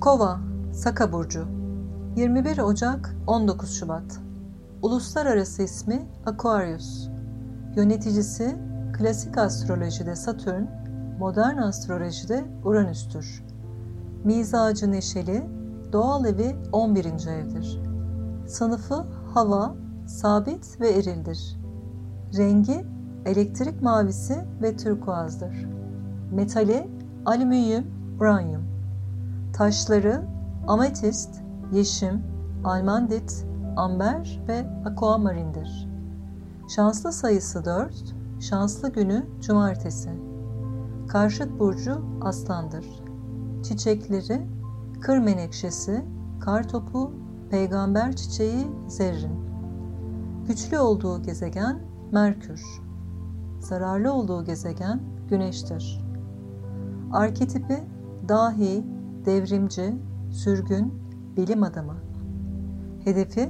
Kova, Saka Burcu 21 Ocak 19 Şubat Uluslararası ismi Aquarius Yöneticisi klasik astrolojide Satürn, modern astrolojide Uranüs'tür. Mizacı neşeli, doğal evi 11. evdir. Sınıfı hava, sabit ve erildir. Rengi elektrik mavisi ve turkuazdır. Metali alüminyum, uranyum. Taşları ametist, yeşim, almandit, amber ve aquamarindir. Şanslı sayısı 4, şanslı günü cumartesi. Karşıt burcu aslandır. Çiçekleri kır menekşesi, kar topu, peygamber çiçeği zerrin. Güçlü olduğu gezegen Merkür. Zararlı olduğu gezegen Güneş'tir. Arketipi dahi, devrimci, sürgün, bilim adamı. Hedefi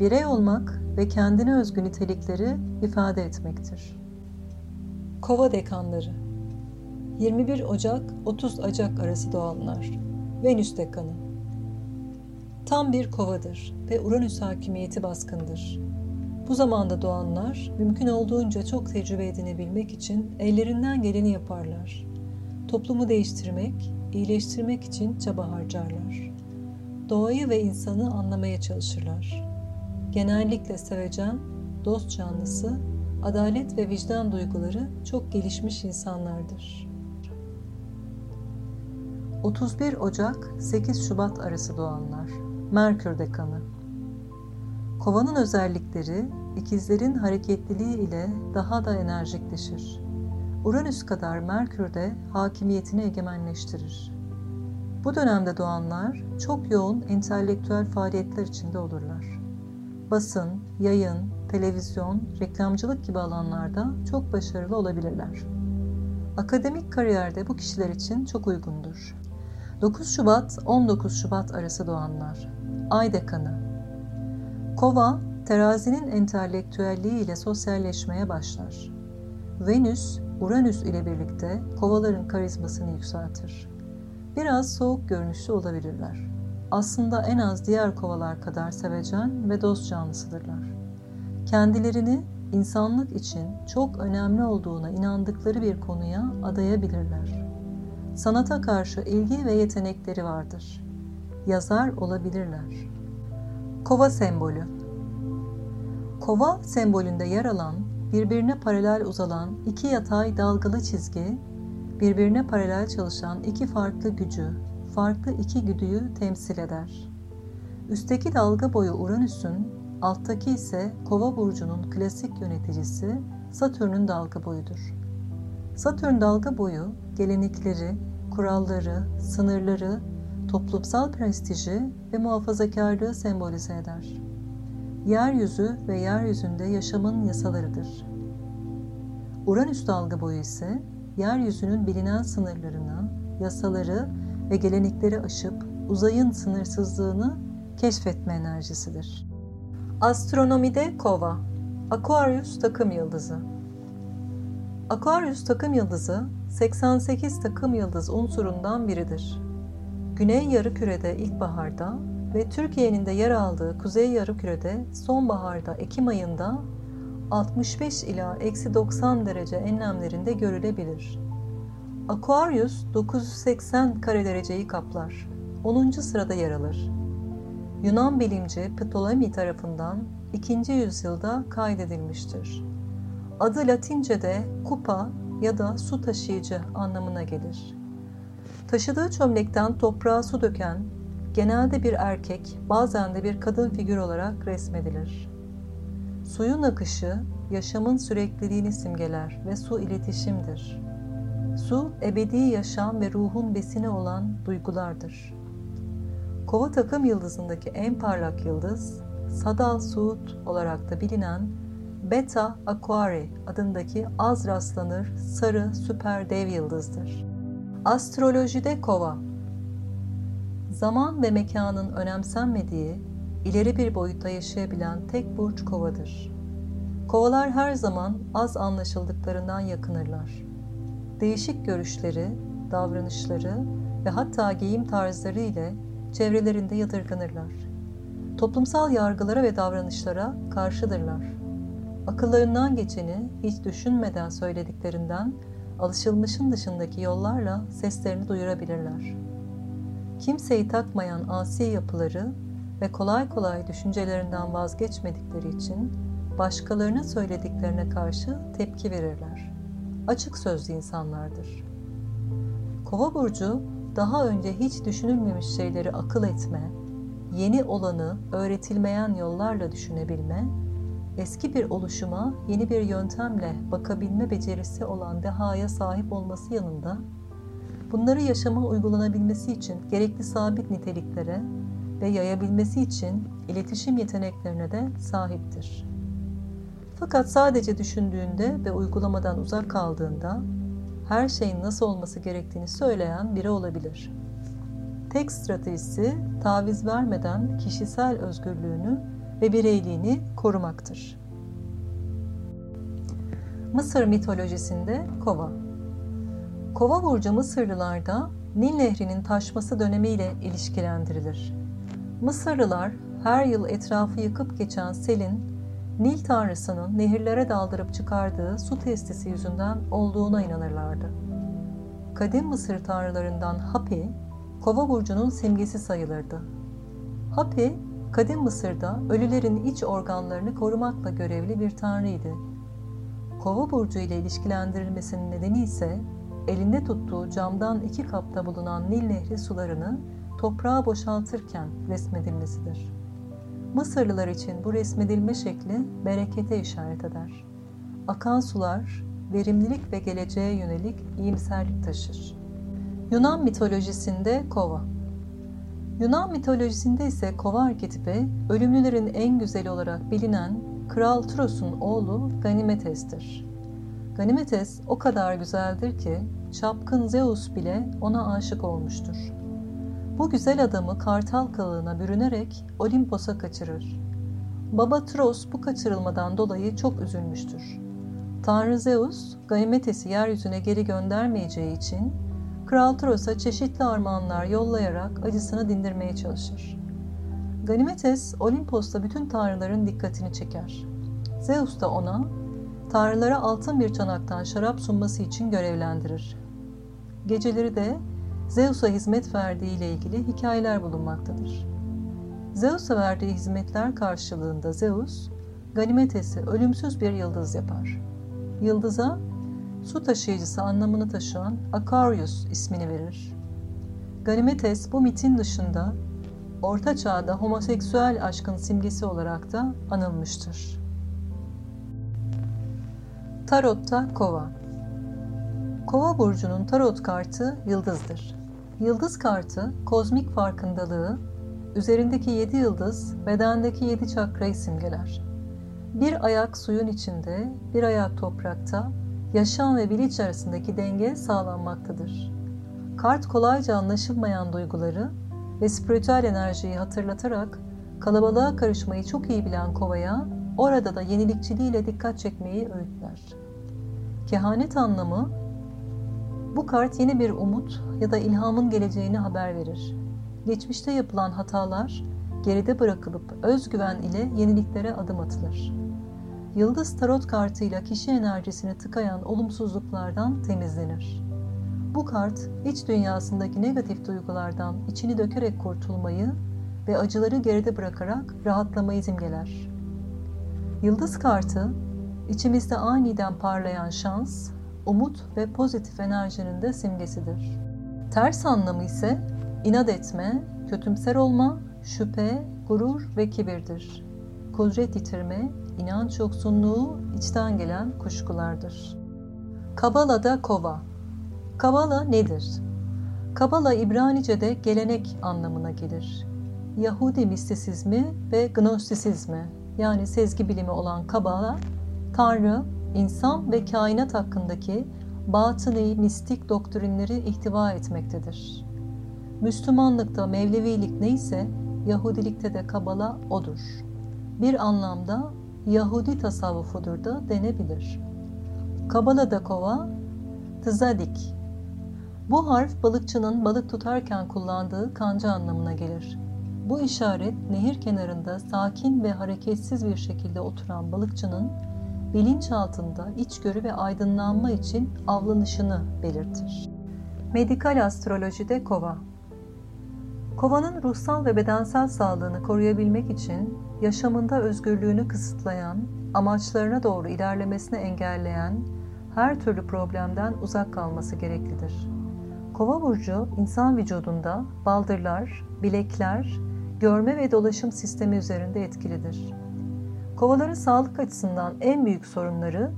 birey olmak ve kendine özgü nitelikleri ifade etmektir. Kova dekanları 21 Ocak 30 Ocak arası doğanlar Venüs dekanı Tam bir kovadır ve Uranüs hakimiyeti baskındır. Bu zamanda doğanlar mümkün olduğunca çok tecrübe edinebilmek için ellerinden geleni yaparlar. Toplumu değiştirmek, iyileştirmek için çaba harcarlar. Doğayı ve insanı anlamaya çalışırlar. Genellikle sevecen, dost canlısı, adalet ve vicdan duyguları çok gelişmiş insanlardır. 31 Ocak 8 Şubat arası doğanlar Merkür dekanı Kovanın özellikleri ikizlerin hareketliliği ile daha da enerjikleşir. Uranüs kadar Merkür de hakimiyetini egemenleştirir. Bu dönemde doğanlar çok yoğun entelektüel faaliyetler içinde olurlar. Basın, yayın, televizyon, reklamcılık gibi alanlarda çok başarılı olabilirler. Akademik kariyerde bu kişiler için çok uygundur. 9 Şubat 19 Şubat arası doğanlar. Ay dekanı. Kova, terazinin entelektüelliği ile sosyalleşmeye başlar. Venüs, Uranüs ile birlikte kovaların karizmasını yükseltir. Biraz soğuk görünüşlü olabilirler. Aslında en az diğer kovalar kadar sevecen ve dost canlısıdırlar. Kendilerini insanlık için çok önemli olduğuna inandıkları bir konuya adayabilirler. Sanata karşı ilgi ve yetenekleri vardır. Yazar olabilirler. Kova sembolü Kova sembolünde yer alan, birbirine paralel uzalan iki yatay dalgalı çizgi, birbirine paralel çalışan iki farklı gücü, farklı iki güdüyü temsil eder. Üstteki dalga boyu Uranüs'ün, alttaki ise Kova burcunun klasik yöneticisi Satürn'ün dalga boyudur. Satürn dalga boyu gelenekleri, kuralları, sınırları, toplumsal prestiji ve muhafazakarlığı sembolize eder. Yeryüzü ve yeryüzünde yaşamın yasalarıdır. Uranüs dalga boyu ise yeryüzünün bilinen sınırlarını, yasaları ve gelenekleri aşıp uzayın sınırsızlığını keşfetme enerjisidir. Astronomide Kova Aquarius takım yıldızı Aquarius takım yıldızı 88 takım yıldız unsurundan biridir. Güney yarımkürede ilkbaharda ve Türkiye'nin de yer aldığı kuzey yarımkürede sonbaharda Ekim ayında 65 ila eksi 90 derece enlemlerinde görülebilir. Aquarius 980 kare dereceyi kaplar. 10. sırada yer alır. Yunan bilimci Ptolemy tarafından 2. yüzyılda kaydedilmiştir. Adı Latince'de kupa ya da su taşıyıcı anlamına gelir. Taşıdığı çömlekten toprağa su döken, genelde bir erkek, bazen de bir kadın figür olarak resmedilir. Suyun akışı, yaşamın sürekliliğini simgeler ve su iletişimdir. Su, ebedi yaşam ve ruhun besini olan duygulardır. Kova takım yıldızındaki en parlak yıldız, Sadal Suud olarak da bilinen Beta Aquarii adındaki az rastlanır sarı süper dev yıldızdır. Astrolojide kova Zaman ve mekanın önemsenmediği, ileri bir boyutta yaşayabilen tek burç kovadır. Kovalar her zaman az anlaşıldıklarından yakınırlar. Değişik görüşleri, davranışları ve hatta giyim tarzları ile çevrelerinde yadırganırlar. Toplumsal yargılara ve davranışlara karşıdırlar. Akıllarından geçeni hiç düşünmeden söylediklerinden alışılmışın dışındaki yollarla seslerini duyurabilirler. Kimseyi takmayan asi yapıları ve kolay kolay düşüncelerinden vazgeçmedikleri için başkalarının söylediklerine karşı tepki verirler. Açık sözlü insanlardır. Kova burcu daha önce hiç düşünülmemiş şeyleri akıl etme, yeni olanı öğretilmeyen yollarla düşünebilme, eski bir oluşuma yeni bir yöntemle bakabilme becerisi olan dehaya sahip olması yanında, bunları yaşama uygulanabilmesi için gerekli sabit niteliklere ve yayabilmesi için iletişim yeteneklerine de sahiptir. Fakat sadece düşündüğünde ve uygulamadan uzak kaldığında her şeyin nasıl olması gerektiğini söyleyen biri olabilir. Tek stratejisi taviz vermeden kişisel özgürlüğünü ve bireyliğini korumaktır. Mısır mitolojisinde Kova Kova burcu Mısırlılarda Nil Nehri'nin taşması dönemiyle ilişkilendirilir. Mısırlılar her yıl etrafı yıkıp geçen selin Nil tanrısının nehirlere daldırıp çıkardığı su testisi yüzünden olduğuna inanırlardı. Kadim Mısır tanrılarından Hapi, Kova burcunun simgesi sayılırdı. Hapi, Kadim Mısır'da ölülerin iç organlarını korumakla görevli bir tanrıydı. Kova burcu ile ilişkilendirilmesinin nedeni ise elinde tuttuğu camdan iki kapta bulunan Nil Nehri sularını toprağa boşaltırken resmedilmesidir. Mısırlılar için bu resmedilme şekli berekete işaret eder. Akan sular verimlilik ve geleceğe yönelik iyimserlik taşır. Yunan mitolojisinde kova. Yunan mitolojisinde ise kova arketipi ölümlülerin en güzeli olarak bilinen Kral Tros'un oğlu Ganimetes'tir. Ganimetes o kadar güzeldir ki çapkın Zeus bile ona aşık olmuştur. Bu güzel adamı kartal kılığına bürünerek Olimpos'a kaçırır. Baba Tros bu kaçırılmadan dolayı çok üzülmüştür. Tanrı Zeus, Ganimetes'i yeryüzüne geri göndermeyeceği için Kral Tros'a çeşitli armağanlar yollayarak acısını dindirmeye çalışır. Ganimetes, Olimpos'ta bütün tanrıların dikkatini çeker. Zeus da ona, tanrılara altın bir çanaktan şarap sunması için görevlendirir. Geceleri de Zeus'a hizmet verdiği ile ilgili hikayeler bulunmaktadır. Zeus'a verdiği hizmetler karşılığında Zeus, Ganimetes'i ölümsüz bir yıldız yapar. Yıldıza su taşıyıcısı anlamını taşıyan Aquarius ismini verir. Ganimetes bu mitin dışında Orta Çağ'da homoseksüel aşkın simgesi olarak da anılmıştır. Tarot'ta Kova Kova burcunun tarot kartı yıldızdır. Yıldız kartı kozmik farkındalığı, üzerindeki yedi yıldız bedendeki yedi çakrayı simgeler. Bir ayak suyun içinde, bir ayak toprakta, yaşam ve bilinç arasındaki denge sağlanmaktadır. Kart kolayca anlaşılmayan duyguları ve spiritüel enerjiyi hatırlatarak kalabalığa karışmayı çok iyi bilen kovaya orada da yenilikçiliğiyle dikkat çekmeyi öğütler. Kehanet anlamı bu kart yeni bir umut ya da ilhamın geleceğini haber verir. Geçmişte yapılan hatalar geride bırakılıp özgüven ile yeniliklere adım atılır. Yıldız tarot kartıyla kişi enerjisini tıkayan olumsuzluklardan temizlenir. Bu kart iç dünyasındaki negatif duygulardan içini dökerek kurtulmayı ve acıları geride bırakarak rahatlamayı simgeler. Yıldız kartı içimizde aniden parlayan şans, umut ve pozitif enerjinin de simgesidir. Ters anlamı ise inat etme, kötümser olma, şüphe, gurur ve kibirdir. Kudret yitirme, inanç yoksunluğu, içten gelen kuşkulardır. Kabala'da kova. Kabala nedir? Kabala İbranice'de gelenek anlamına gelir. Yahudi mistisizmi ve gnostisizmi yani sezgi bilimi olan Kabala, Tanrı, insan ve kainat hakkındaki batıni mistik doktrinleri ihtiva etmektedir. Müslümanlıkta Mevlevilik neyse Yahudilikte de Kabala odur. Bir anlamda Yahudi tasavvufudur da denebilir. Kabala'da kova, tızadik. Bu harf balıkçının balık tutarken kullandığı kanca anlamına gelir. Bu işaret nehir kenarında sakin ve hareketsiz bir şekilde oturan balıkçının bilinç altında içgörü ve aydınlanma için avlanışını belirtir. Medikal astrolojide kova Kovanın ruhsal ve bedensel sağlığını koruyabilmek için yaşamında özgürlüğünü kısıtlayan, amaçlarına doğru ilerlemesini engelleyen her türlü problemden uzak kalması gereklidir. Kova burcu insan vücudunda baldırlar, bilekler, görme ve dolaşım sistemi üzerinde etkilidir. Kovaların sağlık açısından en büyük sorunları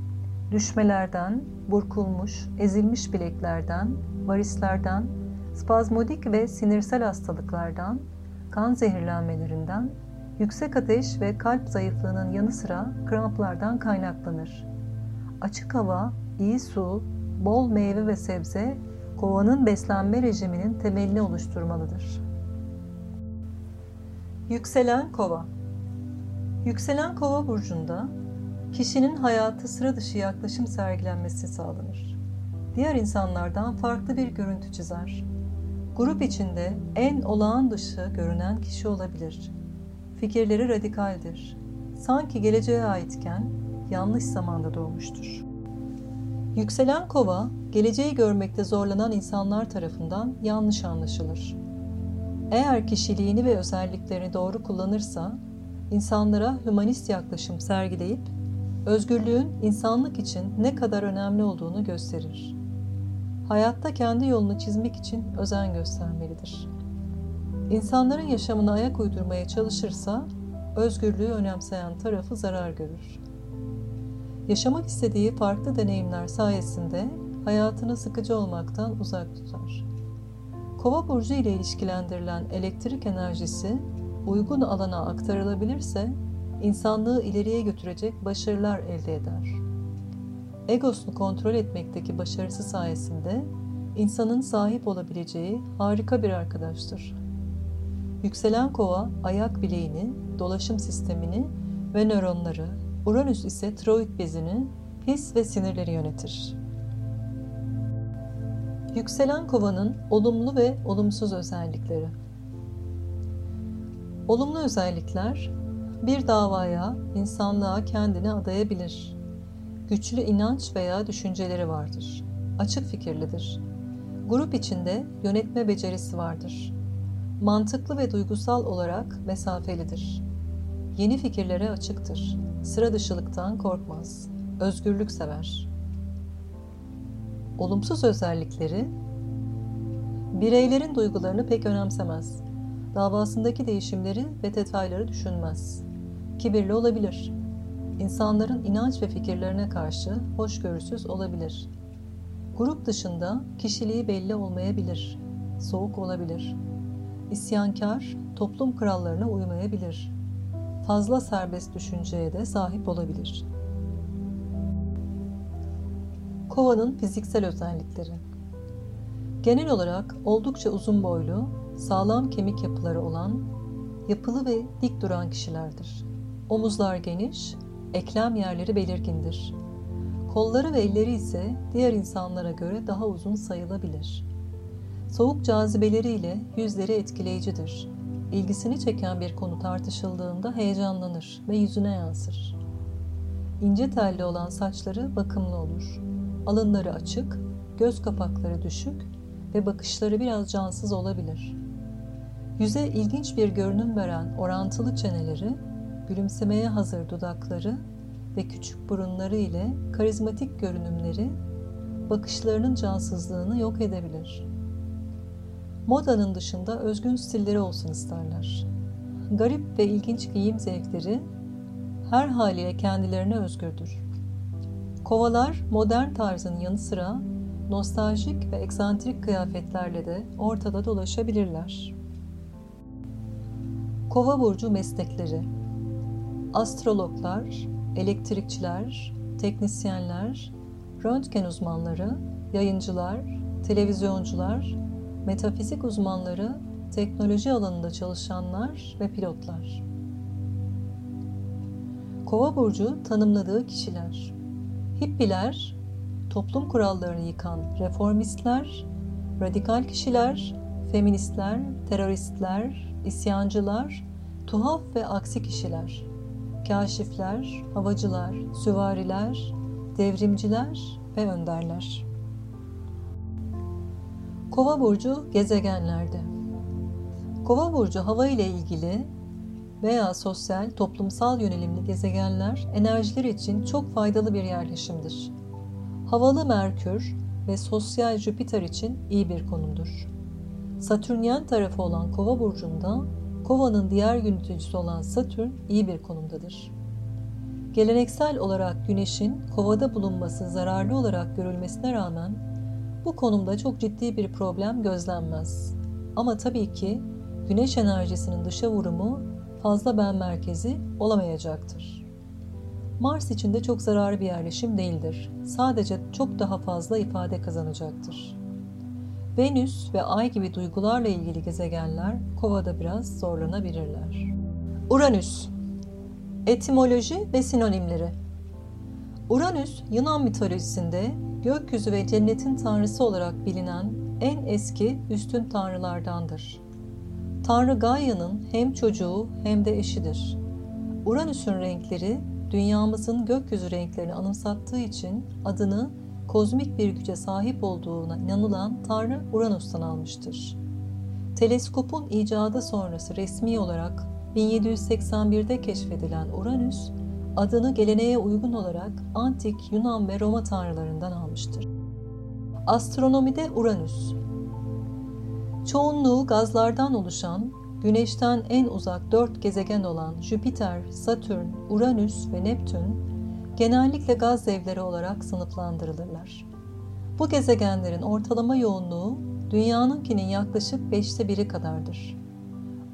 düşmelerden, burkulmuş, ezilmiş bileklerden, varislerden, spazmodik ve sinirsel hastalıklardan, kan zehirlenmelerinden, yüksek ateş ve kalp zayıflığının yanı sıra kramplardan kaynaklanır. Açık hava, iyi su, bol meyve ve sebze kovanın beslenme rejiminin temelini oluşturmalıdır. Yükselen kova Yükselen kova burcunda kişinin hayatı sıra dışı yaklaşım sergilenmesi sağlanır. Diğer insanlardan farklı bir görüntü çizer. Grup içinde en olağan dışı görünen kişi olabilir. Fikirleri radikaldir. Sanki geleceğe aitken yanlış zamanda doğmuştur. Yükselen kova, geleceği görmekte zorlanan insanlar tarafından yanlış anlaşılır. Eğer kişiliğini ve özelliklerini doğru kullanırsa, insanlara hümanist yaklaşım sergileyip, özgürlüğün insanlık için ne kadar önemli olduğunu gösterir. Hayatta kendi yolunu çizmek için özen göstermelidir. İnsanların yaşamına ayak uydurmaya çalışırsa, özgürlüğü önemseyen tarafı zarar görür. Yaşamak istediği farklı deneyimler sayesinde hayatını sıkıcı olmaktan uzak tutar. Kova burcu ile ilişkilendirilen elektrik enerjisi uygun alana aktarılabilirse insanlığı ileriye götürecek başarılar elde eder. Egosunu kontrol etmekteki başarısı sayesinde insanın sahip olabileceği harika bir arkadaştır. Yükselen kova ayak bileğini, dolaşım sistemini ve nöronları, Uranüs ise tiroid bezini, his ve sinirleri yönetir. Yükselen kovanın olumlu ve olumsuz özellikleri. Olumlu özellikler bir davaya, insanlığa kendini adayabilir. Güçlü inanç veya düşünceleri vardır. Açık fikirlidir. Grup içinde yönetme becerisi vardır. Mantıklı ve duygusal olarak mesafelidir. Yeni fikirlere açıktır. Sıra dışılıktan korkmaz. Özgürlük sever. Olumsuz özellikleri bireylerin duygularını pek önemsemez. Davasındaki değişimleri ve detayları düşünmez. Kibirli olabilir. İnsanların inanç ve fikirlerine karşı hoşgörüsüz olabilir. Grup dışında kişiliği belli olmayabilir. Soğuk olabilir. İsyankar, toplum kurallarına uymayabilir fazla serbest düşünceye de sahip olabilir. Kovanın fiziksel özellikleri Genel olarak oldukça uzun boylu, sağlam kemik yapıları olan, yapılı ve dik duran kişilerdir. Omuzlar geniş, eklem yerleri belirgindir. Kolları ve elleri ise diğer insanlara göre daha uzun sayılabilir. Soğuk cazibeleriyle yüzleri etkileyicidir İlgisini çeken bir konu tartışıldığında heyecanlanır ve yüzüne yansır. İnce telli olan saçları bakımlı olur. Alınları açık, göz kapakları düşük ve bakışları biraz cansız olabilir. Yüze ilginç bir görünüm veren orantılı çeneleri, gülümsemeye hazır dudakları ve küçük burunları ile karizmatik görünümleri bakışlarının cansızlığını yok edebilir.'' modanın dışında özgün stilleri olsun isterler. Garip ve ilginç giyim zevkleri her haliyle kendilerine özgürdür. Kovalar modern tarzın yanı sıra nostaljik ve eksantrik kıyafetlerle de ortada dolaşabilirler. Kova burcu meslekleri Astrologlar, elektrikçiler, teknisyenler, röntgen uzmanları, yayıncılar, televizyoncular, metafizik uzmanları, teknoloji alanında çalışanlar ve pilotlar. Kova burcu tanımladığı kişiler. Hippiler, toplum kurallarını yıkan reformistler, radikal kişiler, feministler, teröristler, isyancılar, tuhaf ve aksi kişiler, kaşifler, havacılar, süvariler, devrimciler ve önderler. Kova burcu gezegenlerde. Kova burcu hava ile ilgili veya sosyal, toplumsal yönelimli gezegenler enerjiler için çok faydalı bir yerleşimdir. Havalı Merkür ve sosyal Jüpiter için iyi bir konumdur. Satürnyen tarafı olan Kova burcunda Kova'nın diğer yöneticisi olan Satürn iyi bir konumdadır. Geleneksel olarak Güneş'in Kova'da bulunması zararlı olarak görülmesine rağmen bu konumda çok ciddi bir problem gözlenmez. Ama tabii ki Güneş enerjisinin dışa vurumu fazla ben merkezi olamayacaktır. Mars için de çok zararlı bir yerleşim değildir. Sadece çok daha fazla ifade kazanacaktır. Venüs ve Ay gibi duygularla ilgili gezegenler Kova'da biraz zorlanabilirler. Uranüs Etimoloji ve sinonimleri Uranüs, Yunan mitolojisinde gökyüzü ve cennetin tanrısı olarak bilinen en eski üstün tanrılardandır. Tanrı Gaia'nın hem çocuğu hem de eşidir. Uranüs'ün renkleri dünyamızın gökyüzü renklerini anımsattığı için adını kozmik bir güce sahip olduğuna inanılan Tanrı Uranüs'ten almıştır. Teleskopun icadı sonrası resmi olarak 1781'de keşfedilen Uranüs, adını geleneğe uygun olarak antik Yunan ve Roma tanrılarından almıştır. Astronomide Uranüs Çoğunluğu gazlardan oluşan, Güneş'ten en uzak dört gezegen olan Jüpiter, Satürn, Uranüs ve Neptün, genellikle gaz devleri olarak sınıflandırılırlar. Bu gezegenlerin ortalama yoğunluğu Dünyanınkinin yaklaşık beşte biri kadardır.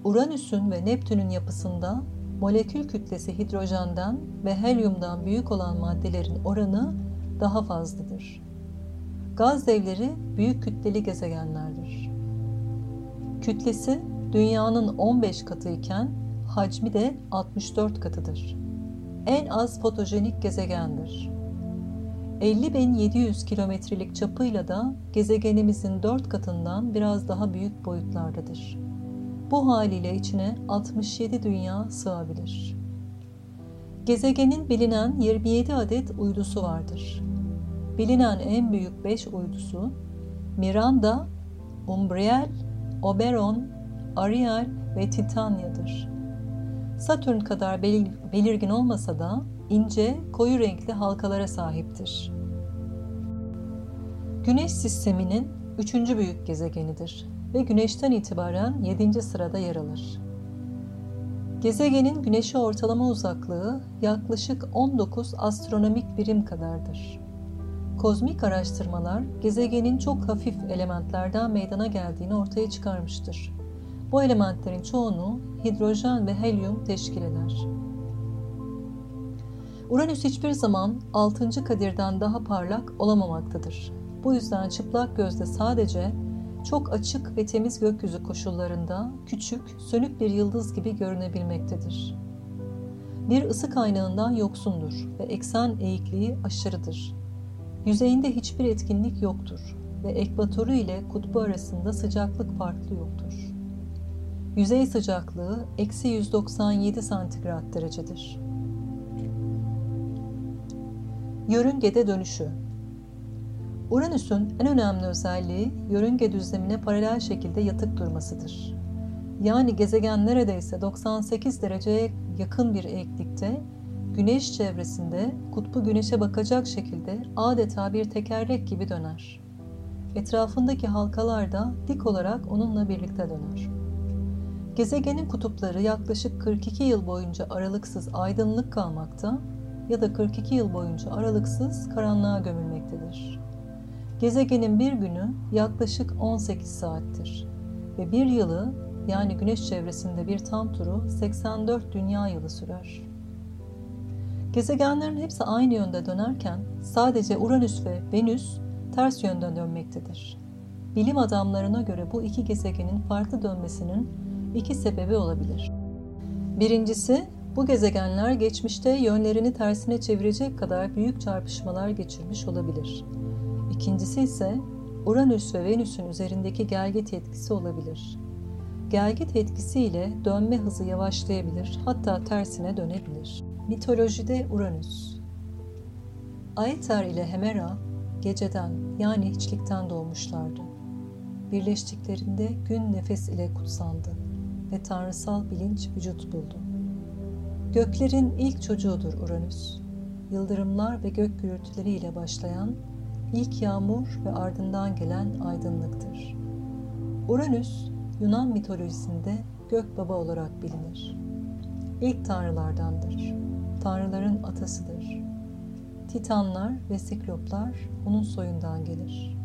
Uranüs'ün ve Neptün'ün yapısında molekül kütlesi hidrojenden ve helyumdan büyük olan maddelerin oranı daha fazladır. Gaz devleri büyük kütleli gezegenlerdir. Kütlesi Dünya'nın 15 katı iken hacmi de 64 katıdır. En az fotojenik gezegendir. 50.700 kilometrelik çapıyla da gezegenimizin 4 katından biraz daha büyük boyutlardadır. Bu haliyle içine 67 dünya sığabilir. Gezegenin bilinen 27 adet uydusu vardır. Bilinen en büyük 5 uydusu Miranda, Umbriel, Oberon, Ariel ve Titania'dır. Satürn kadar belirgin olmasa da ince, koyu renkli halkalara sahiptir. Güneş sisteminin üçüncü büyük gezegenidir ve Güneş'ten itibaren 7. sırada yer alır. Gezegenin Güneş'e ortalama uzaklığı yaklaşık 19 astronomik birim kadardır. Kozmik araştırmalar gezegenin çok hafif elementlerden meydana geldiğini ortaya çıkarmıştır. Bu elementlerin çoğunu hidrojen ve helyum teşkil eder. Uranüs hiçbir zaman 6. kadirden daha parlak olamamaktadır. Bu yüzden çıplak gözle sadece çok açık ve temiz gökyüzü koşullarında küçük, sönük bir yıldız gibi görünebilmektedir. Bir ısı kaynağından yoksundur ve eksen eğikliği aşırıdır. Yüzeyinde hiçbir etkinlik yoktur ve ekvatoru ile kutbu arasında sıcaklık farklı yoktur. Yüzey sıcaklığı eksi 197 santigrat derecedir. Yörüngede dönüşü Uranüs'ün en önemli özelliği yörünge düzlemine paralel şekilde yatık durmasıdır. Yani gezegen neredeyse 98 dereceye yakın bir eğiklikte Güneş çevresinde kutbu güneşe bakacak şekilde adeta bir tekerlek gibi döner. Etrafındaki halkalar da dik olarak onunla birlikte döner. Gezegenin kutupları yaklaşık 42 yıl boyunca aralıksız aydınlık kalmakta ya da 42 yıl boyunca aralıksız karanlığa gömülmektedir. Gezegenin bir günü yaklaşık 18 saattir ve bir yılı yani güneş çevresinde bir tam turu 84 dünya yılı sürer. Gezegenlerin hepsi aynı yönde dönerken sadece Uranüs ve Venüs ters yönden dönmektedir. Bilim adamlarına göre bu iki gezegenin farklı dönmesinin iki sebebi olabilir. Birincisi, bu gezegenler geçmişte yönlerini tersine çevirecek kadar büyük çarpışmalar geçirmiş olabilir. İkincisi ise Uranüs ve Venüs'ün üzerindeki gelgit etkisi olabilir. Gelgit etkisiyle dönme hızı yavaşlayabilir, hatta tersine dönebilir. Mitolojide Uranüs Aether ile Hemera geceden yani hiçlikten doğmuşlardı. Birleştiklerinde gün nefes ile kutsandı ve tanrısal bilinç vücut buldu. Göklerin ilk çocuğudur Uranüs. Yıldırımlar ve gök gürültüleriyle başlayan ilk yağmur ve ardından gelen aydınlıktır. Uranüs, Yunan mitolojisinde gök baba olarak bilinir. İlk tanrılardandır. Tanrıların atasıdır. Titanlar ve sikloplar onun soyundan gelir.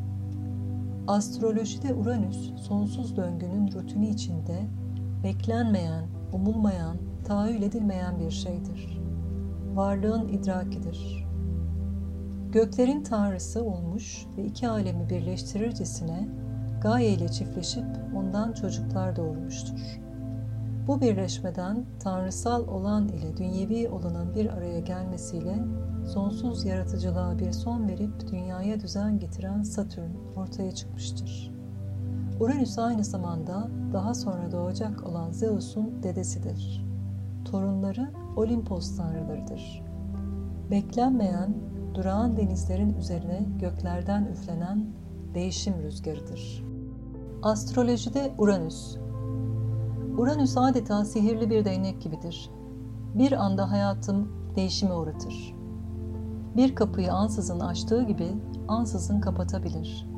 Astrolojide Uranüs, sonsuz döngünün rutini içinde beklenmeyen, umulmayan, tahayyül edilmeyen bir şeydir. Varlığın idrakidir. Göklerin tanrısı olmuş ve iki alemi birleştirircesine Gaye ile çiftleşip ondan çocuklar doğurmuştur. Bu birleşmeden tanrısal olan ile dünyevi olanın bir araya gelmesiyle sonsuz yaratıcılığa bir son verip dünyaya düzen getiren Satürn ortaya çıkmıştır. Uranüs aynı zamanda daha sonra doğacak olan Zeus'un dedesidir. Torunları Olimpos tanrılarıdır. Beklenmeyen, durağan denizlerin üzerine göklerden üflenen değişim rüzgarıdır. Astrolojide Uranüs Uranüs adeta sihirli bir değnek gibidir. Bir anda hayatım değişime uğratır. Bir kapıyı ansızın açtığı gibi ansızın kapatabilir.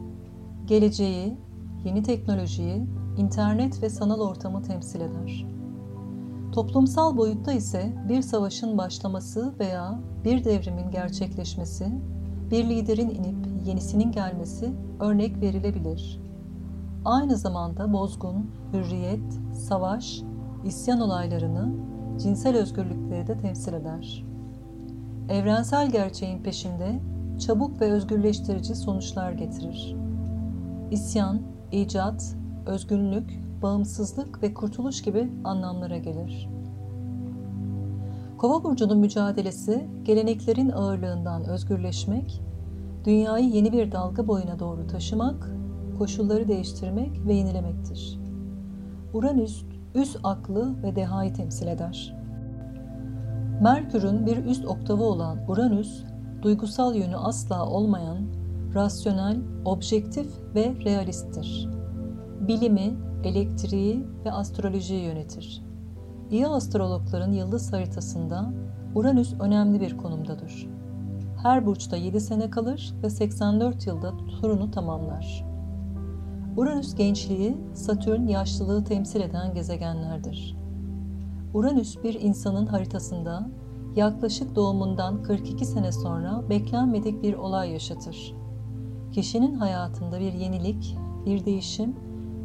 Geleceği, yeni teknolojiyi, internet ve sanal ortamı temsil eder. Toplumsal boyutta ise bir savaşın başlaması veya bir devrimin gerçekleşmesi, bir liderin inip yenisinin gelmesi örnek verilebilir. Aynı zamanda bozgun, hürriyet, savaş, isyan olaylarını, cinsel özgürlükleri de temsil eder. Evrensel gerçeğin peşinde çabuk ve özgürleştirici sonuçlar getirir. İsyan, icat, özgünlük, bağımsızlık ve kurtuluş gibi anlamlara gelir. Kova burcunun mücadelesi geleneklerin ağırlığından özgürleşmek, dünyayı yeni bir dalga boyuna doğru taşımak, koşulları değiştirmek ve yenilemektir. Uranüs üst aklı ve dehayı temsil eder. Merkür'ün bir üst oktavı olan Uranüs, duygusal yönü asla olmayan, rasyonel, objektif ve realisttir. Bilimi, elektriği ve astrolojiyi yönetir. İyi astrologların yıldız haritasında Uranüs önemli bir konumdadır. Her burçta 7 sene kalır ve 84 yılda turunu tamamlar. Uranüs gençliği, Satürn yaşlılığı temsil eden gezegenlerdir. Uranüs bir insanın haritasında yaklaşık doğumundan 42 sene sonra beklenmedik bir olay yaşatır. Kişinin hayatında bir yenilik, bir değişim,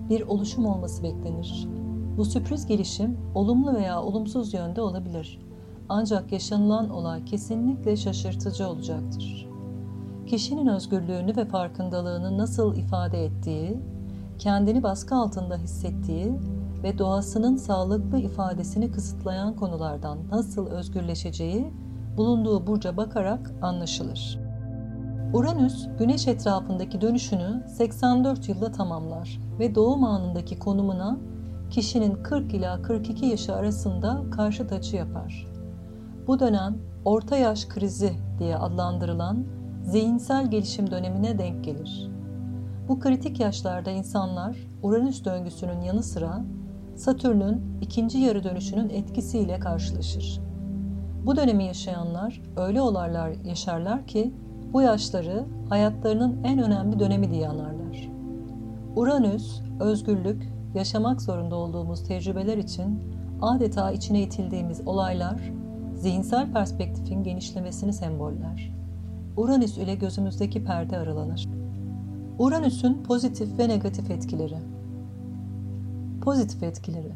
bir oluşum olması beklenir. Bu sürpriz gelişim olumlu veya olumsuz yönde olabilir. Ancak yaşanılan olay kesinlikle şaşırtıcı olacaktır. Kişinin özgürlüğünü ve farkındalığını nasıl ifade ettiği, kendini baskı altında hissettiği ve doğasının sağlıklı ifadesini kısıtlayan konulardan nasıl özgürleşeceği bulunduğu burca bakarak anlaşılır. Uranüs, Güneş etrafındaki dönüşünü 84 yılda tamamlar ve doğum anındaki konumuna kişinin 40 ila 42 yaşı arasında karşıt açı yapar. Bu dönem orta yaş krizi diye adlandırılan zihinsel gelişim dönemine denk gelir. Bu kritik yaşlarda insanlar Uranüs döngüsünün yanı sıra Satürn'ün ikinci yarı dönüşünün etkisiyle karşılaşır. Bu dönemi yaşayanlar öyle olaylar yaşarlar ki bu yaşları hayatlarının en önemli dönemi diye anarlar. Uranüs, özgürlük, yaşamak zorunda olduğumuz tecrübeler için adeta içine itildiğimiz olaylar, zihinsel perspektifin genişlemesini semboller. Uranüs ile gözümüzdeki perde aralanır. Uranüs'ün pozitif ve negatif etkileri Pozitif etkileri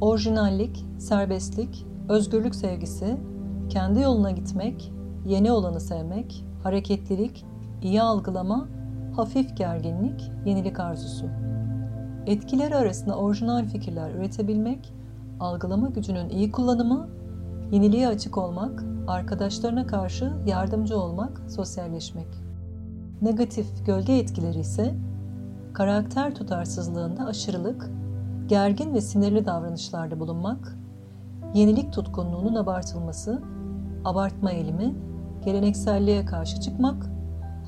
Orijinallik, serbestlik, özgürlük sevgisi, kendi yoluna gitmek, yeni olanı sevmek, hareketlilik, iyi algılama, hafif gerginlik, yenilik arzusu. Etkileri arasında orijinal fikirler üretebilmek, algılama gücünün iyi kullanımı, yeniliğe açık olmak, arkadaşlarına karşı yardımcı olmak, sosyalleşmek. Negatif gölge etkileri ise karakter tutarsızlığında aşırılık, gergin ve sinirli davranışlarda bulunmak, yenilik tutkunluğunun abartılması, abartma eğilimi, gelenekselliğe karşı çıkmak,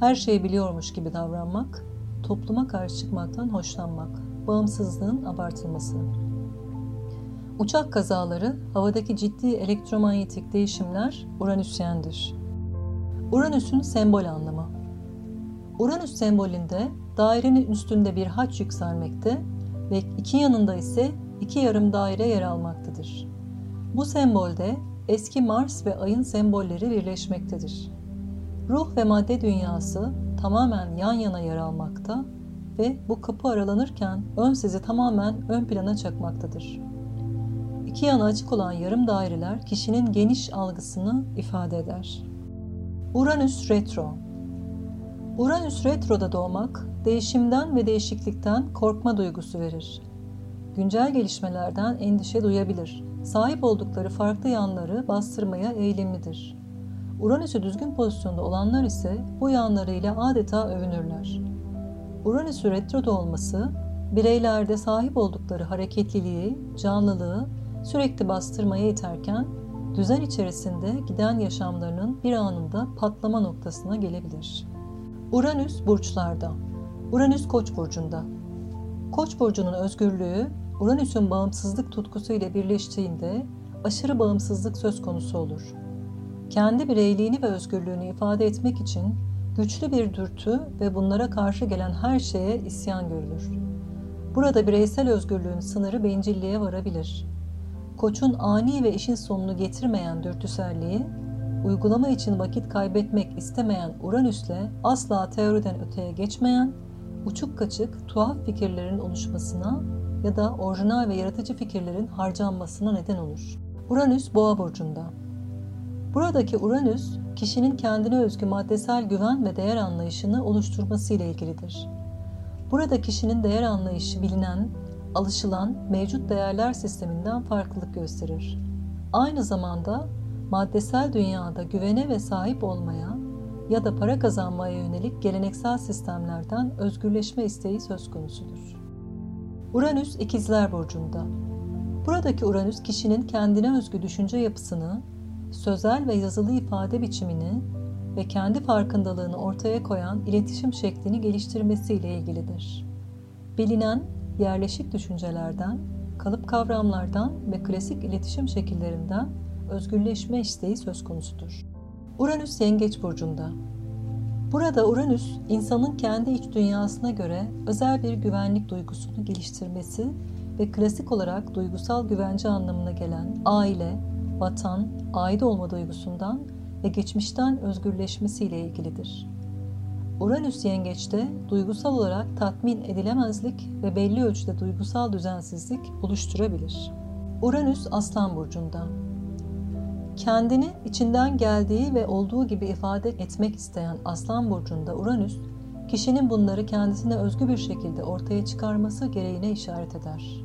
her şeyi biliyormuş gibi davranmak, topluma karşı çıkmaktan hoşlanmak, bağımsızlığın abartılması. Uçak kazaları, havadaki ciddi elektromanyetik değişimler Uranüsyendir. Uranüs'ün sembol anlamı Uranüs sembolünde dairenin üstünde bir haç yükselmekte ve iki yanında ise iki yarım daire yer almaktadır. Bu sembolde eski Mars ve Ay'ın sembolleri birleşmektedir. Ruh ve madde dünyası tamamen yan yana yer almakta ve bu kapı aralanırken ön sizi tamamen ön plana çakmaktadır. İki yana açık olan yarım daireler kişinin geniş algısını ifade eder. Uranüs retro Uranüs retroda doğmak, değişimden ve değişiklikten korkma duygusu verir. Güncel gelişmelerden endişe duyabilir. Sahip oldukları farklı yanları bastırmaya eğilimlidir. Uranüs'ü düzgün pozisyonda olanlar ise bu yanlarıyla adeta övünürler. Uranüs'ü retroda olması, bireylerde sahip oldukları hareketliliği, canlılığı sürekli bastırmaya iterken, düzen içerisinde giden yaşamlarının bir anında patlama noktasına gelebilir. Uranüs burçlarda. Uranüs Koç burcunda. Koç burcunun özgürlüğü Uranüs'ün bağımsızlık tutkusu ile birleştiğinde aşırı bağımsızlık söz konusu olur. Kendi bireyliğini ve özgürlüğünü ifade etmek için güçlü bir dürtü ve bunlara karşı gelen her şeye isyan görülür. Burada bireysel özgürlüğün sınırı bencilliğe varabilir. Koç'un ani ve işin sonunu getirmeyen dürtüselliği uygulama için vakit kaybetmek istemeyen Uranüs'le asla teoriden öteye geçmeyen, uçuk kaçık, tuhaf fikirlerin oluşmasına ya da orijinal ve yaratıcı fikirlerin harcanmasına neden olur. Uranüs Boğa burcunda. Buradaki Uranüs, kişinin kendine özgü maddesel güven ve değer anlayışını oluşturması ile ilgilidir. Burada kişinin değer anlayışı bilinen, alışılan mevcut değerler sisteminden farklılık gösterir. Aynı zamanda maddesel dünyada güvene ve sahip olmaya ya da para kazanmaya yönelik geleneksel sistemlerden özgürleşme isteği söz konusudur. Uranüs ikizler burcunda. Buradaki Uranüs kişinin kendine özgü düşünce yapısını, sözel ve yazılı ifade biçimini ve kendi farkındalığını ortaya koyan iletişim şeklini geliştirmesiyle ilgilidir. Bilinen yerleşik düşüncelerden, kalıp kavramlardan ve klasik iletişim şekillerinden özgürleşme isteği söz konusudur. Uranüs Yengeç burcunda. Burada Uranüs, insanın kendi iç dünyasına göre özel bir güvenlik duygusunu geliştirmesi ve klasik olarak duygusal güvence anlamına gelen aile, vatan, ait olma duygusundan ve geçmişten özgürleşmesiyle ilgilidir. Uranüs yengeçte duygusal olarak tatmin edilemezlik ve belli ölçüde duygusal düzensizlik oluşturabilir. Uranüs Aslan burcunda Kendini içinden geldiği ve olduğu gibi ifade etmek isteyen Aslan burcunda Uranüs, kişinin bunları kendisine özgü bir şekilde ortaya çıkarması gereğine işaret eder.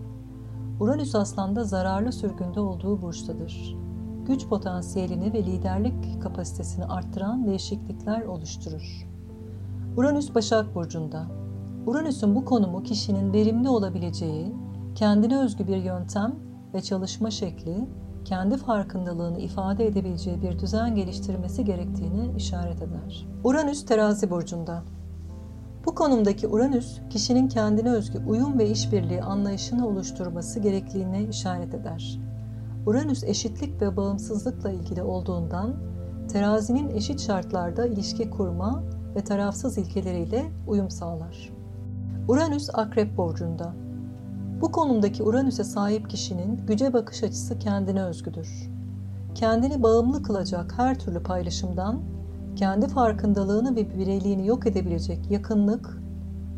Uranüs Aslan'da zararlı sürgünde olduğu burçtadır. Güç potansiyelini ve liderlik kapasitesini arttıran değişiklikler oluşturur. Uranüs Başak Burcu'nda. Uranüs'ün bu konumu kişinin verimli olabileceği, kendine özgü bir yöntem ve çalışma şekli kendi farkındalığını ifade edebileceği bir düzen geliştirmesi gerektiğini işaret eder. Uranüs terazi burcunda. Bu konumdaki Uranüs, kişinin kendine özgü uyum ve işbirliği anlayışını oluşturması gerekliliğine işaret eder. Uranüs eşitlik ve bağımsızlıkla ilgili olduğundan, terazinin eşit şartlarda ilişki kurma ve tarafsız ilkeleriyle uyum sağlar. Uranüs Akrep Burcu'nda bu konumdaki Uranüs'e sahip kişinin güce bakış açısı kendine özgüdür. Kendini bağımlı kılacak her türlü paylaşımdan, kendi farkındalığını ve bireyliğini yok edebilecek yakınlık,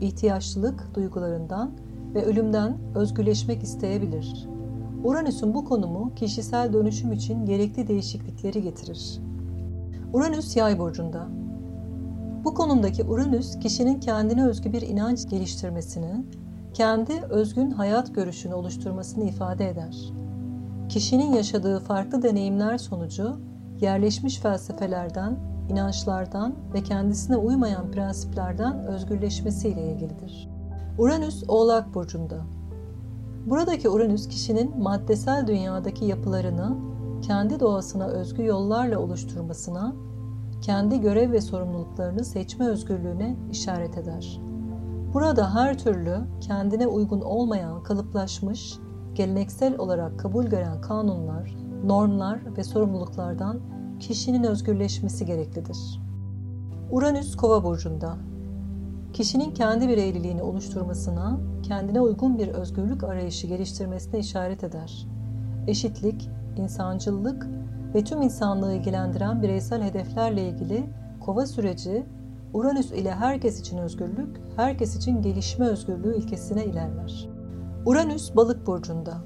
ihtiyaçlılık duygularından ve ölümden özgürleşmek isteyebilir. Uranüs'ün bu konumu kişisel dönüşüm için gerekli değişiklikleri getirir. Uranüs yay burcunda. Bu konumdaki Uranüs kişinin kendine özgü bir inanç geliştirmesini, kendi özgün hayat görüşünü oluşturmasını ifade eder. Kişinin yaşadığı farklı deneyimler sonucu yerleşmiş felsefelerden, inançlardan ve kendisine uymayan prensiplerden özgürleşmesiyle ilgilidir. Uranüs Oğlak Burcu'nda. Buradaki Uranüs kişinin maddesel dünyadaki yapılarını kendi doğasına özgü yollarla oluşturmasına, kendi görev ve sorumluluklarını seçme özgürlüğüne işaret eder. Burada her türlü kendine uygun olmayan kalıplaşmış, geleneksel olarak kabul gören kanunlar, normlar ve sorumluluklardan kişinin özgürleşmesi gereklidir. Uranüs Kova burcunda. Kişinin kendi bireyliliğini oluşturmasına, kendine uygun bir özgürlük arayışı geliştirmesine işaret eder. Eşitlik, insancıllık ve tüm insanlığı ilgilendiren bireysel hedeflerle ilgili Kova süreci Uranüs ile herkes için özgürlük, herkes için gelişme özgürlüğü ilkesine ilerler. Uranüs balık burcunda.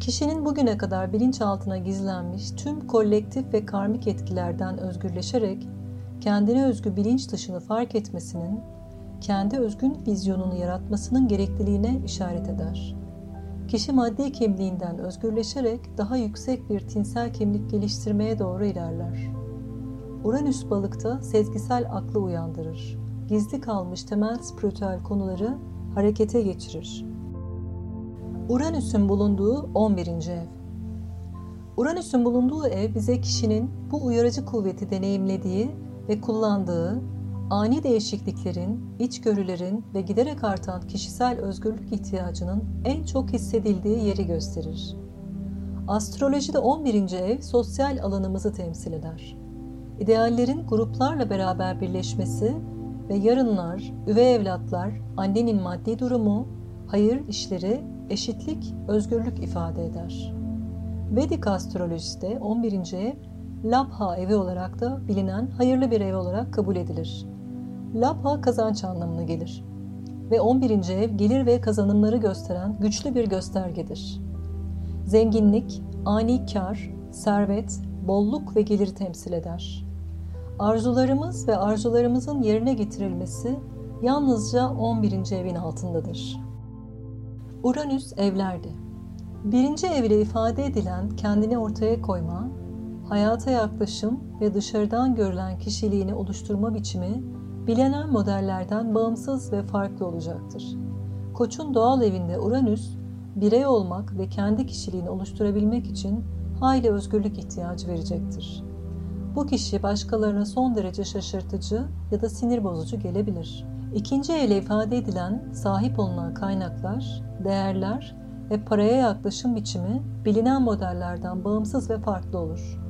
Kişinin bugüne kadar bilinçaltına gizlenmiş tüm kolektif ve karmik etkilerden özgürleşerek kendine özgü bilinç dışını fark etmesinin, kendi özgün vizyonunu yaratmasının gerekliliğine işaret eder. Kişi maddi kimliğinden özgürleşerek daha yüksek bir tinsel kimlik geliştirmeye doğru ilerler. Uranüs balıkta sezgisel aklı uyandırır. Gizli kalmış temel spiritüel konuları harekete geçirir. Uranüs'ün bulunduğu 11. ev. Uranüs'ün bulunduğu ev bize kişinin bu uyarıcı kuvveti deneyimlediği ve kullandığı ani değişikliklerin, içgörülerin ve giderek artan kişisel özgürlük ihtiyacının en çok hissedildiği yeri gösterir. Astrolojide 11. ev sosyal alanımızı temsil eder. İdeallerin gruplarla beraber birleşmesi ve yarınlar, üvey evlatlar, annenin maddi durumu, hayır işleri, eşitlik, özgürlük ifade eder. Vedik astrolojide 11. ev Labha evi olarak da bilinen hayırlı bir ev olarak kabul edilir. Labha kazanç anlamına gelir ve 11. ev gelir ve kazanımları gösteren güçlü bir göstergedir. Zenginlik, ani kar, servet, bolluk ve geliri temsil eder. Arzularımız ve arzularımızın yerine getirilmesi yalnızca 11. evin altındadır. Uranüs evlerde. Birinci evle ifade edilen kendini ortaya koyma, hayata yaklaşım ve dışarıdan görülen kişiliğini oluşturma biçimi bilinen modellerden bağımsız ve farklı olacaktır. Koç'un doğal evinde Uranüs, birey olmak ve kendi kişiliğini oluşturabilmek için hayli özgürlük ihtiyacı verecektir. Bu kişi başkalarına son derece şaşırtıcı ya da sinir bozucu gelebilir. İkinci evle ifade edilen sahip olunan kaynaklar, değerler ve paraya yaklaşım biçimi bilinen modellerden bağımsız ve farklı olur.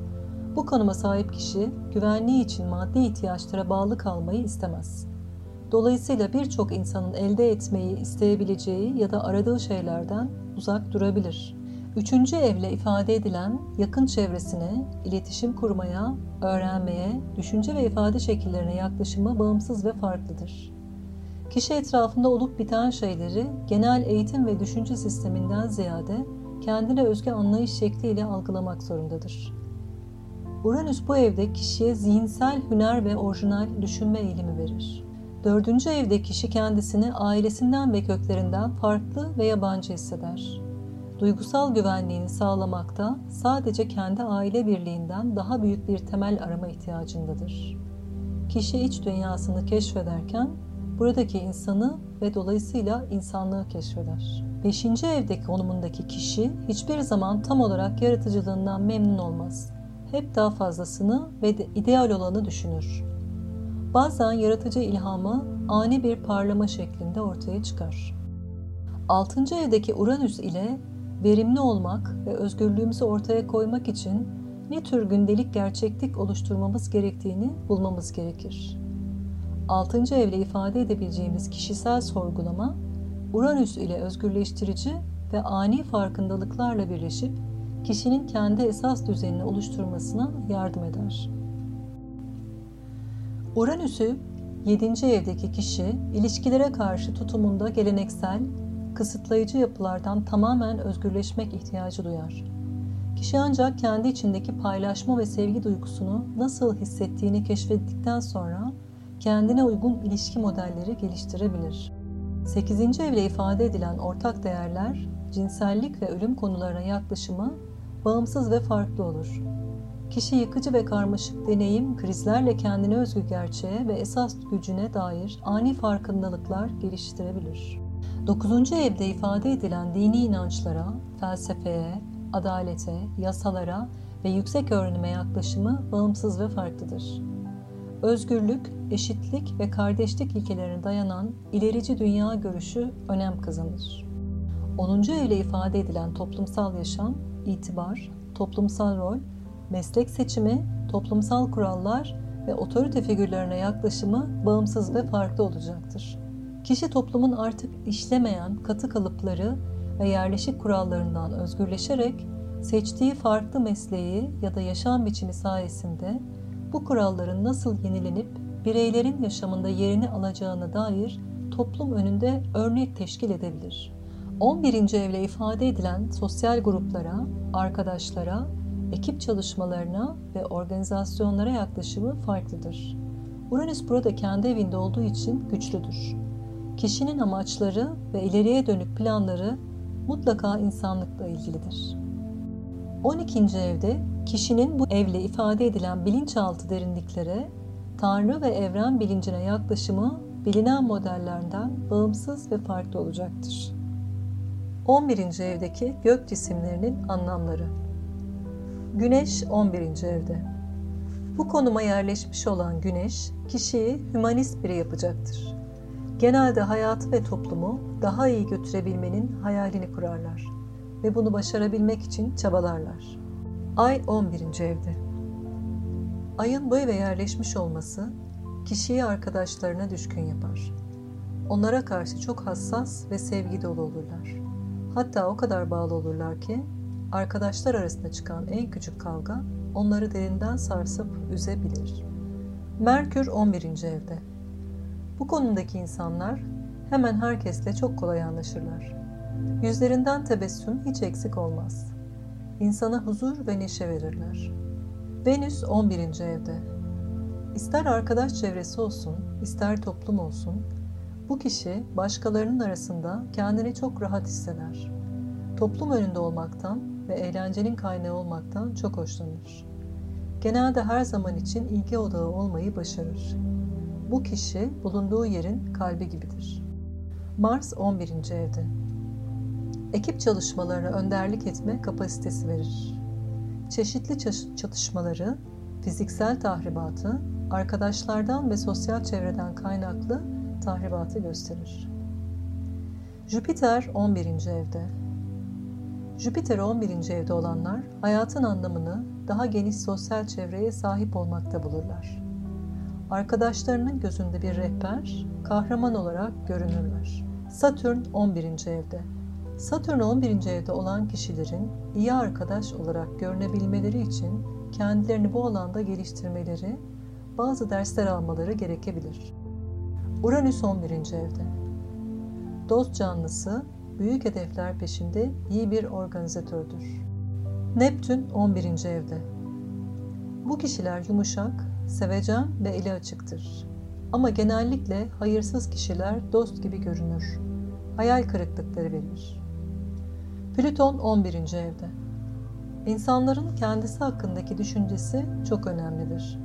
Bu konuma sahip kişi güvenliği için maddi ihtiyaçlara bağlı kalmayı istemez. Dolayısıyla birçok insanın elde etmeyi isteyebileceği ya da aradığı şeylerden uzak durabilir. Üçüncü evle ifade edilen yakın çevresine, iletişim kurmaya, öğrenmeye, düşünce ve ifade şekillerine yaklaşımı bağımsız ve farklıdır. Kişi etrafında olup biten şeyleri genel eğitim ve düşünce sisteminden ziyade kendine özgü anlayış şekliyle algılamak zorundadır. Uranüs bu evde kişiye zihinsel hüner ve orijinal düşünme eğilimi verir. Dördüncü evde kişi kendisini ailesinden ve köklerinden farklı ve yabancı hisseder. Duygusal güvenliğini sağlamakta sadece kendi aile birliğinden daha büyük bir temel arama ihtiyacındadır. Kişi iç dünyasını keşfederken buradaki insanı ve dolayısıyla insanlığı keşfeder. Beşinci evdeki konumundaki kişi hiçbir zaman tam olarak yaratıcılığından memnun olmaz. Hep daha fazlasını ve de ideal olanı düşünür. Bazen yaratıcı ilhamı ani bir parlama şeklinde ortaya çıkar. Altıncı evdeki Uranüs ile verimli olmak ve özgürlüğümüzü ortaya koymak için ne tür gündelik gerçeklik oluşturmamız gerektiğini bulmamız gerekir. Altıncı evle ifade edebileceğimiz kişisel sorgulama, Uranüs ile özgürleştirici ve ani farkındalıklarla birleşip kişinin kendi esas düzenini oluşturmasına yardım eder. Uranüs'ü 7. evdeki kişi ilişkilere karşı tutumunda geleneksel, kısıtlayıcı yapılardan tamamen özgürleşmek ihtiyacı duyar. Kişi ancak kendi içindeki paylaşma ve sevgi duygusunu nasıl hissettiğini keşfettikten sonra kendine uygun ilişki modelleri geliştirebilir. 8. evle ifade edilen ortak değerler, cinsellik ve ölüm konularına yaklaşımı bağımsız ve farklı olur. Kişi yıkıcı ve karmaşık deneyim, krizlerle kendine özgü gerçeğe ve esas gücüne dair ani farkındalıklar geliştirebilir. Dokuzuncu evde ifade edilen dini inançlara, felsefeye, adalete, yasalara ve yüksek öğrenime yaklaşımı bağımsız ve farklıdır. Özgürlük, eşitlik ve kardeşlik ilkelerine dayanan ilerici dünya görüşü önem kazanır. 10. evle ifade edilen toplumsal yaşam, itibar, toplumsal rol, meslek seçimi, toplumsal kurallar ve otorite figürlerine yaklaşımı bağımsız ve farklı olacaktır. Kişi toplumun artık işlemeyen katı kalıpları ve yerleşik kurallarından özgürleşerek seçtiği farklı mesleği ya da yaşam biçimi sayesinde bu kuralların nasıl yenilenip bireylerin yaşamında yerini alacağına dair toplum önünde örnek teşkil edebilir. 11. evle ifade edilen sosyal gruplara, arkadaşlara, ekip çalışmalarına ve organizasyonlara yaklaşımı farklıdır. Uranüs burada kendi evinde olduğu için güçlüdür. Kişinin amaçları ve ileriye dönük planları mutlaka insanlıkla ilgilidir. 12. evde kişinin bu evle ifade edilen bilinçaltı derinliklere, Tanrı ve evren bilincine yaklaşımı bilinen modellerden bağımsız ve farklı olacaktır. 11. evdeki gök cisimlerinin anlamları Güneş 11. evde. Bu konuma yerleşmiş olan Güneş, kişiyi hümanist biri yapacaktır. Genelde hayatı ve toplumu daha iyi götürebilmenin hayalini kurarlar ve bunu başarabilmek için çabalarlar. Ay 11. evde. Ayın bu eve yerleşmiş olması kişiyi arkadaşlarına düşkün yapar. Onlara karşı çok hassas ve sevgi dolu olurlar. Hatta o kadar bağlı olurlar ki arkadaşlar arasında çıkan en küçük kavga onları derinden sarsıp üzebilir. Merkür 11. evde. Bu konumdaki insanlar hemen herkesle çok kolay anlaşırlar. Yüzlerinden tebessüm hiç eksik olmaz. İnsana huzur ve neşe verirler. Venüs 11. evde. İster arkadaş çevresi olsun, ister toplum olsun, bu kişi başkalarının arasında kendini çok rahat hisseder. Toplum önünde olmaktan ve eğlencenin kaynağı olmaktan çok hoşlanır. Genelde her zaman için ilgi odağı olmayı başarır. Bu kişi bulunduğu yerin kalbi gibidir. Mars 11. evde. Ekip çalışmalarına önderlik etme kapasitesi verir. Çeşitli çatışmaları, fiziksel tahribatı, arkadaşlardan ve sosyal çevreden kaynaklı tahribatı gösterir. Jüpiter 11. evde. Jüpiter 11. evde olanlar hayatın anlamını daha geniş sosyal çevreye sahip olmakta bulurlar. Arkadaşlarının gözünde bir rehber, kahraman olarak görünürler. Satürn 11. evde. Satürn 11. evde olan kişilerin iyi arkadaş olarak görünebilmeleri için kendilerini bu alanda geliştirmeleri, bazı dersler almaları gerekebilir. Uranüs 11. evde. Dost canlısı, büyük hedefler peşinde iyi bir organizatördür. Neptün 11. evde. Bu kişiler yumuşak, sevecen ve eli açıktır. Ama genellikle hayırsız kişiler dost gibi görünür. Hayal kırıklıkları verir. Plüton 11. evde. İnsanların kendisi hakkındaki düşüncesi çok önemlidir.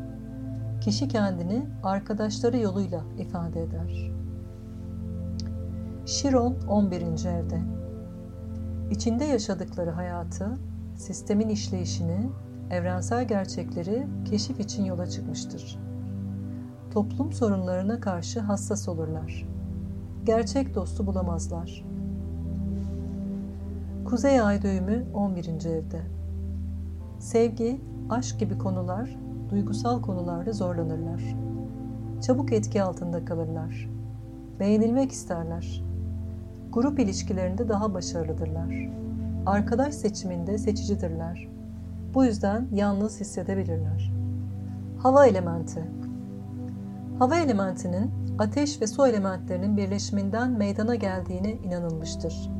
Kişi kendini arkadaşları yoluyla ifade eder. Şiron 11. evde. İçinde yaşadıkları hayatı, sistemin işleyişini, evrensel gerçekleri keşif için yola çıkmıştır. Toplum sorunlarına karşı hassas olurlar. Gerçek dostu bulamazlar. Kuzey ay düğümü 11. evde. Sevgi, aşk gibi konular, duygusal konularda zorlanırlar. Çabuk etki altında kalırlar. Beğenilmek isterler. Grup ilişkilerinde daha başarılıdırlar. Arkadaş seçiminde seçicidirler. Bu yüzden yalnız hissedebilirler. Hava elementi Hava elementinin ateş ve su elementlerinin birleşiminden meydana geldiğine inanılmıştır.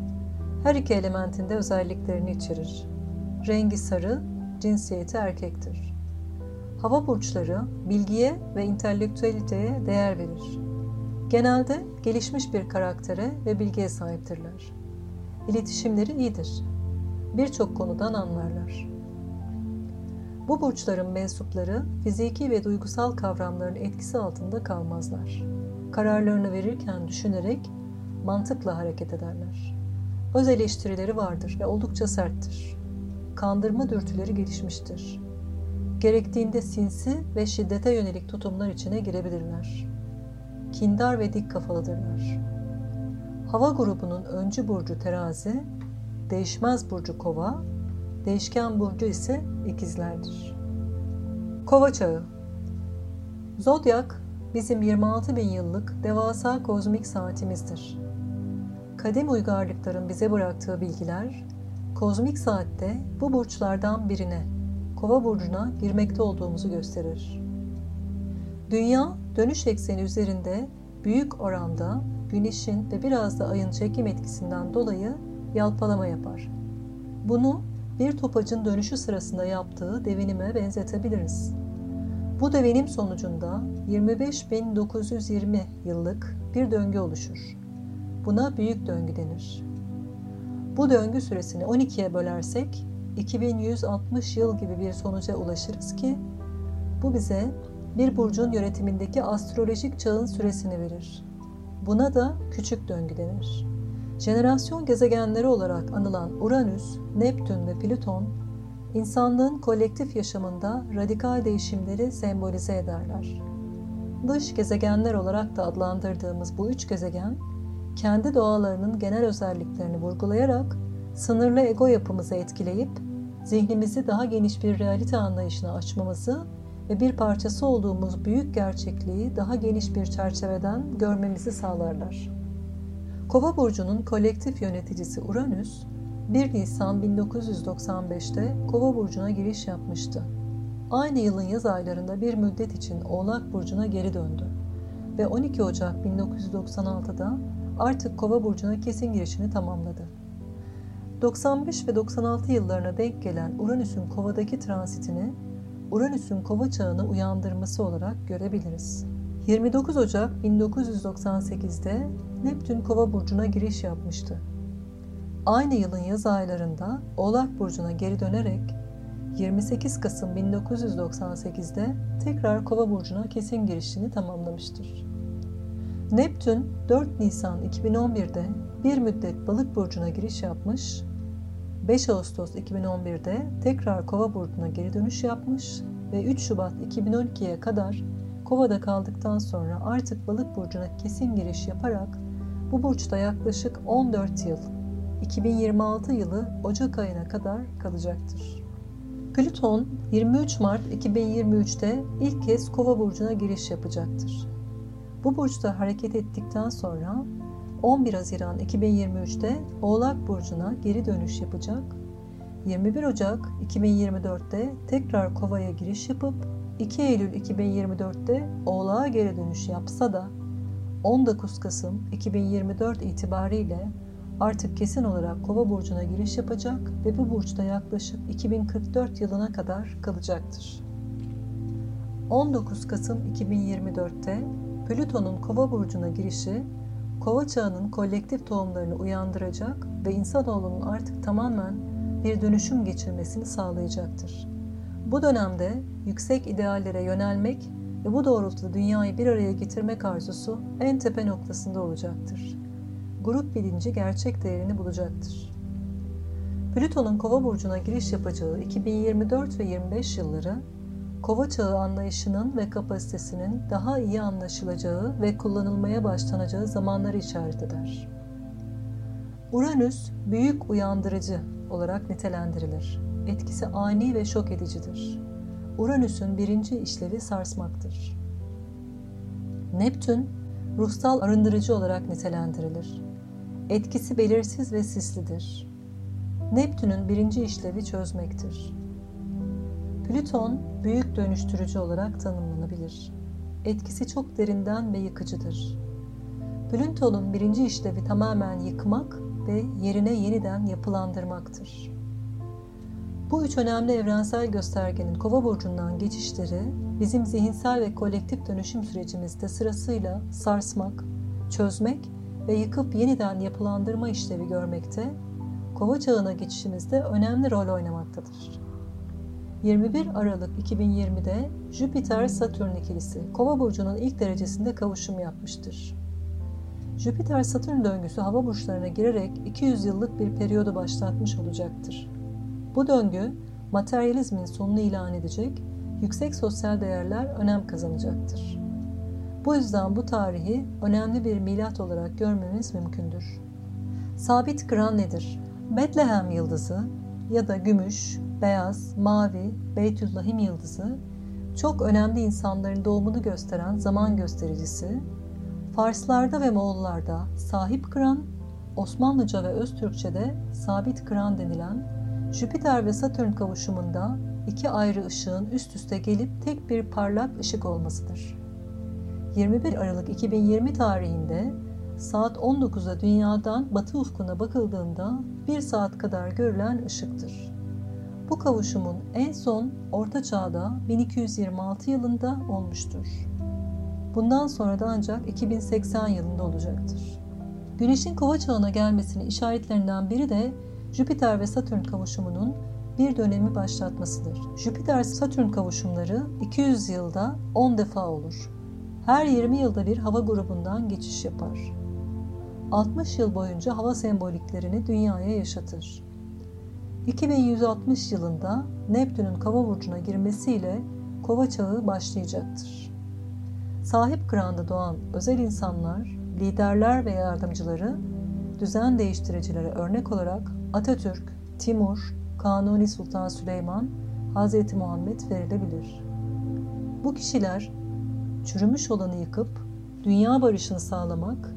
Her iki elementin de özelliklerini içerir. Rengi sarı, cinsiyeti erkektir. Hava burçları bilgiye ve intelektüeliteye değer verir. Genelde gelişmiş bir karaktere ve bilgiye sahiptirler. İletişimleri iyidir. Birçok konudan anlarlar. Bu burçların mensupları fiziki ve duygusal kavramların etkisi altında kalmazlar. Kararlarını verirken düşünerek, mantıkla hareket ederler. Öz eleştirileri vardır ve oldukça serttir. Kandırma dürtüleri gelişmiştir. Gerektiğinde sinsi ve şiddete yönelik tutumlar içine girebilirler. Kindar ve dik kafalıdırlar. Hava grubunun öncü burcu terazi, değişmez burcu kova, değişken burcu ise ikizlerdir. Kova çağı Zodyak bizim 26 bin yıllık devasa kozmik saatimizdir. Kadim uygarlıkların bize bıraktığı bilgiler, kozmik saatte bu burçlardan birine, kova burcuna girmekte olduğumuzu gösterir. Dünya dönüş ekseni üzerinde büyük oranda güneşin ve biraz da ayın çekim etkisinden dolayı yalpalama yapar. Bunu bir topacın dönüşü sırasında yaptığı devinime benzetebiliriz. Bu devinim sonucunda 25.920 yıllık bir döngü oluşur. Buna büyük döngü denir. Bu döngü süresini 12'ye bölersek 2160 yıl gibi bir sonuca ulaşırız ki bu bize bir burcun yönetimindeki astrolojik çağın süresini verir. Buna da küçük döngü denir. Jenerasyon gezegenleri olarak anılan Uranüs, Neptün ve Plüton, insanlığın kolektif yaşamında radikal değişimleri sembolize ederler. Dış gezegenler olarak da adlandırdığımız bu üç gezegen, kendi doğalarının genel özelliklerini vurgulayarak sınırlı ego yapımızı etkileyip zihnimizi daha geniş bir realite anlayışına açmamızı ve bir parçası olduğumuz büyük gerçekliği daha geniş bir çerçeveden görmemizi sağlarlar. Kova burcunun kolektif yöneticisi Uranüs, 1 Nisan 1995'te Kova burcuna giriş yapmıştı. Aynı yılın yaz aylarında bir müddet için Oğlak burcuna geri döndü ve 12 Ocak 1996'da artık Kova burcuna kesin girişini tamamladı. 95 ve 96 yıllarına denk gelen Uranüs'ün Kova'daki transitini Uranüs'ün Kova çağını uyandırması olarak görebiliriz. 29 Ocak 1998'de Neptün Kova burcuna giriş yapmıştı. Aynı yılın yaz aylarında Oğlak burcuna geri dönerek 28 Kasım 1998'de tekrar Kova burcuna kesin girişini tamamlamıştır. Neptün 4 Nisan 2011'de bir müddet Balık burcuna giriş yapmış, 5 Ağustos 2011'de tekrar Kova burcuna geri dönüş yapmış ve 3 Şubat 2012'ye kadar Kova'da kaldıktan sonra artık Balık burcuna kesin giriş yaparak bu burçta yaklaşık 14 yıl 2026 yılı Ocak ayına kadar kalacaktır. Plüton 23 Mart 2023'te ilk kez Kova burcuna giriş yapacaktır. Bu burçta hareket ettikten sonra 11 Haziran 2023'te Oğlak burcuna geri dönüş yapacak. 21 Ocak 2024'te tekrar Kova'ya giriş yapıp 2 Eylül 2024'te Oğlak'a geri dönüş yapsa da 19 Kasım 2024 itibariyle artık kesin olarak Kova burcuna giriş yapacak ve bu burçta yaklaşık 2044 yılına kadar kalacaktır. 19 Kasım 2024'te Plüton'un Kova burcuna girişi Kova çağının kolektif tohumlarını uyandıracak ve insanoğlunun artık tamamen bir dönüşüm geçirmesini sağlayacaktır. Bu dönemde yüksek ideallere yönelmek ve bu doğrultuda dünyayı bir araya getirmek arzusu en tepe noktasında olacaktır. Grup bilinci gerçek değerini bulacaktır. Plüton'un Kova burcuna giriş yapacağı 2024 ve 25 yılları Kova çağı anlayışının ve kapasitesinin daha iyi anlaşılacağı ve kullanılmaya başlanacağı zamanları işaret eder. Uranüs büyük uyandırıcı olarak nitelendirilir. Etkisi ani ve şok edicidir. Uranüs'ün birinci işlevi sarsmaktır. Neptün, ruhsal arındırıcı olarak nitelendirilir. Etkisi belirsiz ve sislidir. Neptün'ün birinci işlevi çözmektir. Plüton, büyük dönüştürücü olarak tanımlanabilir. Etkisi çok derinden ve yıkıcıdır. Plüton'un birinci işlevi tamamen yıkmak ve yerine yeniden yapılandırmaktır. Bu üç önemli evrensel göstergenin kova burcundan geçişleri bizim zihinsel ve kolektif dönüşüm sürecimizde sırasıyla sarsmak, çözmek ve yıkıp yeniden yapılandırma işlevi görmekte, kova çağına geçişimizde önemli rol oynamaktadır. 21 Aralık 2020'de Jüpiter-Satürn ikilisi Kova burcunun ilk derecesinde kavuşum yapmıştır. Jüpiter-Satürn döngüsü hava burçlarına girerek 200 yıllık bir periyodu başlatmış olacaktır. Bu döngü materyalizmin sonunu ilan edecek, yüksek sosyal değerler önem kazanacaktır. Bu yüzden bu tarihi önemli bir milat olarak görmemiz mümkündür. Sabit kıran nedir? Betlehem yıldızı ya da gümüş, beyaz, mavi, Beytüllahim yıldızı çok önemli insanların doğumunu gösteren zaman göstericisi, Farslarda ve Moğollarda sahip kıran, Osmanlıca ve Öztürkçe'de sabit kıran denilen Jüpiter ve Satürn kavuşumunda iki ayrı ışığın üst üste gelip tek bir parlak ışık olmasıdır. 21 Aralık 2020 tarihinde saat 19'da dünyadan batı ufkuna bakıldığında bir saat kadar görülen ışıktır. Bu kavuşumun en son Orta Çağ'da 1226 yılında olmuştur. Bundan sonra da ancak 2080 yılında olacaktır. Güneşin kova çağına gelmesinin işaretlerinden biri de Jüpiter ve Satürn kavuşumunun bir dönemi başlatmasıdır. Jüpiter-Satürn kavuşumları 200 yılda 10 defa olur. Her 20 yılda bir hava grubundan geçiş yapar. 60 yıl boyunca hava semboliklerini dünyaya yaşatır. 2160 yılında Neptün'ün kova burcuna girmesiyle kova çağı başlayacaktır. Sahip kıranda doğan özel insanlar, liderler ve yardımcıları düzen değiştiricilere örnek olarak Atatürk, Timur, Kanuni Sultan Süleyman, Hz. Muhammed verilebilir. Bu kişiler çürümüş olanı yıkıp dünya barışını sağlamak,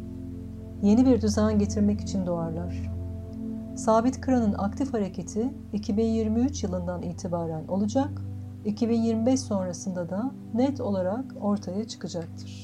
yeni bir düzen getirmek için doğarlar. Sabit Kıran'ın aktif hareketi 2023 yılından itibaren olacak, 2025 sonrasında da net olarak ortaya çıkacaktır.